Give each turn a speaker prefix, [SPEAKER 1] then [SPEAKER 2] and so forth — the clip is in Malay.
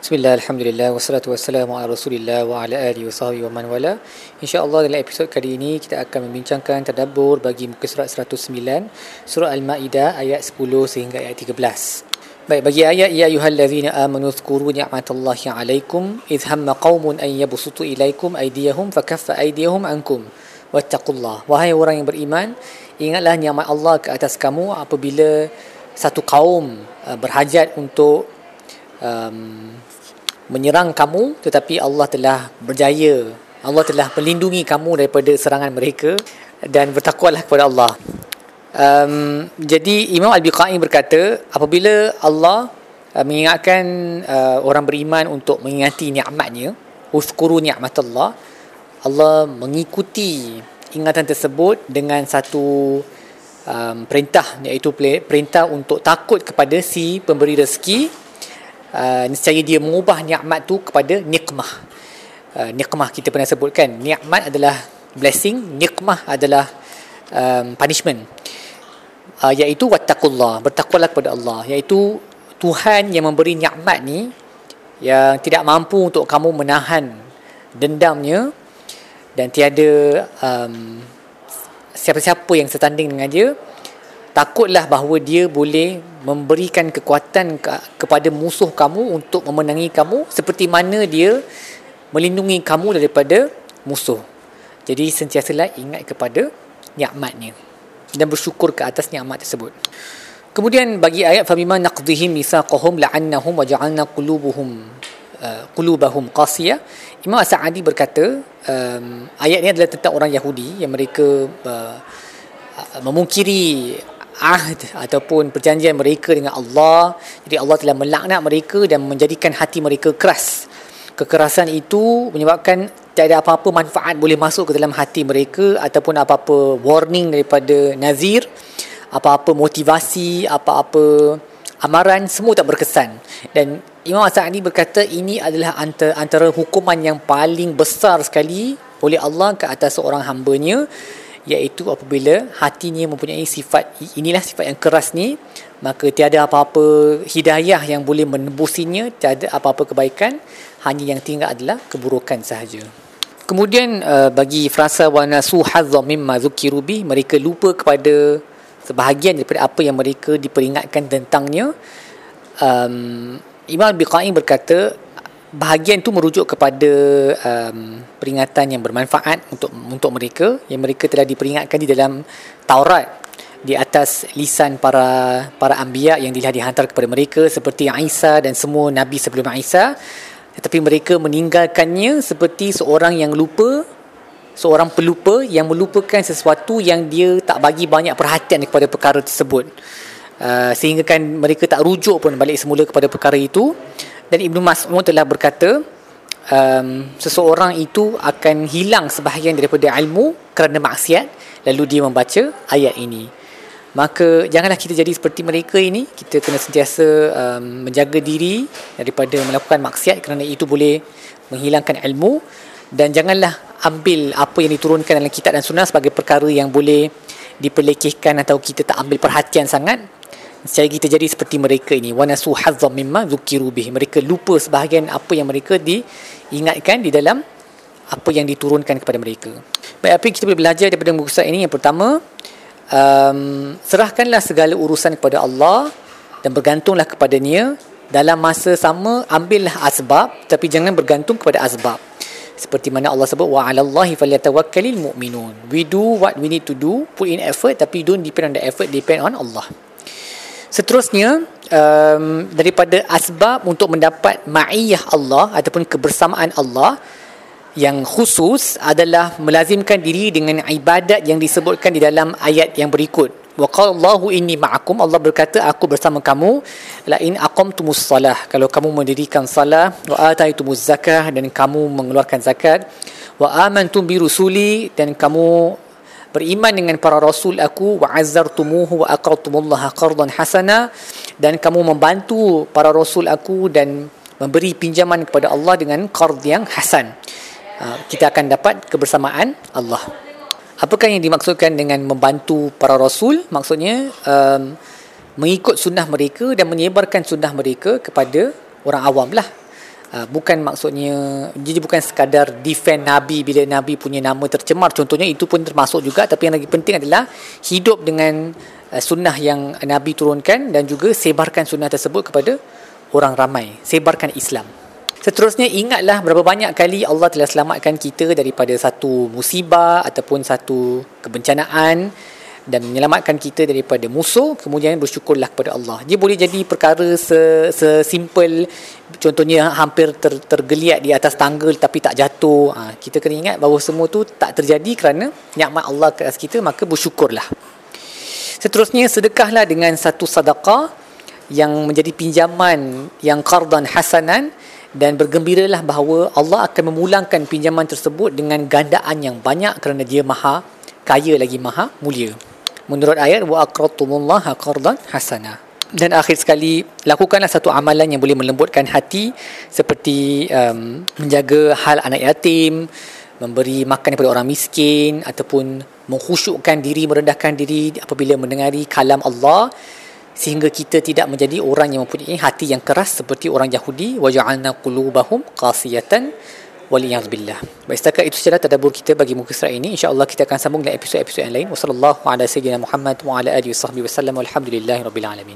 [SPEAKER 1] Bismillah, Alhamdulillah, wassalatu wassalamu ala rasulillah wa ala alihi wa sahbihi wa man wala. InsyaAllah dalam episod kali ini kita akan membincangkan tadabbur bagi muka surat 109 Surah Al-Ma'idah ayat 10 sehingga ayat 13 Baik, bagi ayat Ya ayuhallazina amanu zkuru ni'matallahi alaikum Idh hamma qawmun an yabusutu ilaikum aydiyahum fakaffa aydiyahum ankum. Wattaqullah. Wahai orang yang beriman Ingatlah ni'mat Allah ke atas kamu apabila satu kaum uh, berhajat untuk um, menyerang kamu tetapi Allah telah berjaya. Allah telah melindungi kamu daripada serangan mereka dan bertakwalah kepada Allah. Um, jadi Imam Al-Biqai berkata apabila Allah uh, mengingatkan uh, orang beriman untuk mengingati nikmatnya uskuru nikmatullah Allah mengikuti ingatan tersebut dengan satu um, perintah iaitu perintah untuk takut kepada si pemberi rezeki uh, nescaya dia mengubah nikmat tu kepada nikmah. Uh, nikmah kita pernah sebutkan. Nikmat adalah blessing, nikmah adalah um, punishment. Uh, iaitu wattaqullah, bertakwalah kepada Allah. Iaitu Tuhan yang memberi nikmat ni yang tidak mampu untuk kamu menahan dendamnya dan tiada um, siapa-siapa yang setanding dengan dia takutlah bahawa dia boleh memberikan kekuatan ke- kepada musuh kamu untuk memenangi kamu seperti mana dia melindungi kamu daripada musuh. Jadi sentiasalah ingat kepada nikmatnya dan bersyukur ke atas nikmat tersebut. Kemudian bagi ayat famima naqdihim misaqahum la'annahum wa ja'alna qulubuhum uh, qulubahum qasiyah Imam Sa'adi berkata um, ayat ini adalah tentang orang Yahudi yang mereka uh, memungkiri ahd ataupun perjanjian mereka dengan Allah. Jadi Allah telah melaknat mereka dan menjadikan hati mereka keras. Kekerasan itu menyebabkan tiada apa-apa manfaat boleh masuk ke dalam hati mereka ataupun apa-apa warning daripada nazir, apa-apa motivasi, apa-apa amaran semua tak berkesan. Dan Imam Sa'adi berkata ini adalah antara, antara hukuman yang paling besar sekali oleh Allah ke atas seorang hambanya iaitu apabila hatinya mempunyai sifat inilah sifat yang keras ni maka tiada apa-apa hidayah yang boleh menembusinya tiada apa-apa kebaikan hanya yang tinggal adalah keburukan sahaja. Kemudian uh, bagi frasa wa nasu hazzam mimma zukiru bi mereka lupa kepada sebahagian daripada apa yang mereka diperingatkan tentangnya. Um, Imam Biqai berkata bahagian tu merujuk kepada um, peringatan yang bermanfaat untuk untuk mereka yang mereka telah diperingatkan di dalam Taurat di atas lisan para para anbiya yang telah dihantar kepada mereka seperti Isa dan semua nabi sebelum Isa. Tetapi mereka meninggalkannya seperti seorang yang lupa seorang pelupa yang melupakan sesuatu yang dia tak bagi banyak perhatian kepada perkara tersebut. Uh, sehingga kan mereka tak rujuk pun balik semula kepada perkara itu dan Ibnu Mas'ud telah berkata um, seseorang itu akan hilang sebahagian daripada ilmu kerana maksiat lalu dia membaca ayat ini. Maka janganlah kita jadi seperti mereka ini. Kita kena sentiasa um, menjaga diri daripada melakukan maksiat kerana itu boleh menghilangkan ilmu. Dan janganlah ambil apa yang diturunkan dalam kitab dan sunnah sebagai perkara yang boleh diperlekehkan atau kita tak ambil perhatian sangat Saya kita jadi seperti mereka ini. Wa nasu hazzam mimma zukiru bih mereka lupa sebahagian apa yang mereka diingatkan di dalam apa yang diturunkan kepada mereka. Baik apa yang kita boleh belajar daripada buku ini? Yang pertama um, serahkanlah segala urusan kepada Allah dan bergantunglah kepadanya dalam masa sama. Ambillah asbab tapi jangan bergantung kepada asbab. Seperti mana Allah sebut wa 'alallahi falyatawakkalul mu'minun. We do what we need to do put in effort tapi don't depend on the effort depend on Allah Seterusnya um, daripada asbab untuk mendapat ma'iyah Allah ataupun kebersamaan Allah yang khusus adalah melazimkan diri dengan ibadat yang disebutkan di dalam ayat yang berikut. Wa qallahu inni ma'akum Allah berkata aku bersama kamu la in aqamtumus salah kalau kamu mendirikan salah wa ataitumuz zakah dan kamu mengeluarkan zakat wa amantum bi rusuli dan kamu beriman dengan para rasul aku wa azzartumuhu wa aqradtumullaha qardan hasana dan kamu membantu para rasul aku dan memberi pinjaman kepada Allah dengan qard yang hasan. Uh, kita akan dapat kebersamaan Allah. Apakah yang dimaksudkan dengan membantu para rasul? Maksudnya um, mengikut sunnah mereka dan menyebarkan sunnah mereka kepada orang awam lah Uh, bukan maksudnya jadi bukan sekadar defend nabi bila nabi punya nama tercemar. Contohnya itu pun termasuk juga tapi yang lagi penting adalah hidup dengan uh, sunnah yang nabi turunkan dan juga sebarkan sunnah tersebut kepada orang ramai sebarkan Islam. Seterusnya ingatlah berapa banyak kali Allah telah selamatkan kita daripada satu musibah ataupun satu kebencanaan dan menyelamatkan kita daripada musuh kemudian bersyukurlah kepada Allah. Dia boleh jadi perkara sesimpel contohnya hampir ter, tergeliat di atas tangga tapi tak jatuh. Ha, kita kena ingat bahawa semua tu tak terjadi kerana nikmat Allah ke atas kita maka bersyukurlah. Seterusnya sedekahlah dengan satu sedekah yang menjadi pinjaman yang qardan hasanan dan bergembiralah bahawa Allah akan memulangkan pinjaman tersebut dengan gandaan yang banyak kerana dia maha kaya lagi maha mulia menurut ayat wa aqradtumullaha qardan hasana. Dan akhir sekali lakukanlah satu amalan yang boleh melembutkan hati seperti um, menjaga hal anak yatim memberi makan kepada orang miskin ataupun mengkhusyukkan diri merendahkan diri apabila mendengari kalam Allah sehingga kita tidak menjadi orang yang mempunyai hati yang keras seperti orang Yahudi. Wa ja'alna qulubahum qasiyatan Waliyahzubillah. Baik, setakat itu sahaja tadabur kita bagi muka surat ini. InsyaAllah kita akan sambung dengan episod-episod yang lain. Wassalamualaikum warahmatullahi wabarakatuh. Walhamdulillahi rabbil alamin.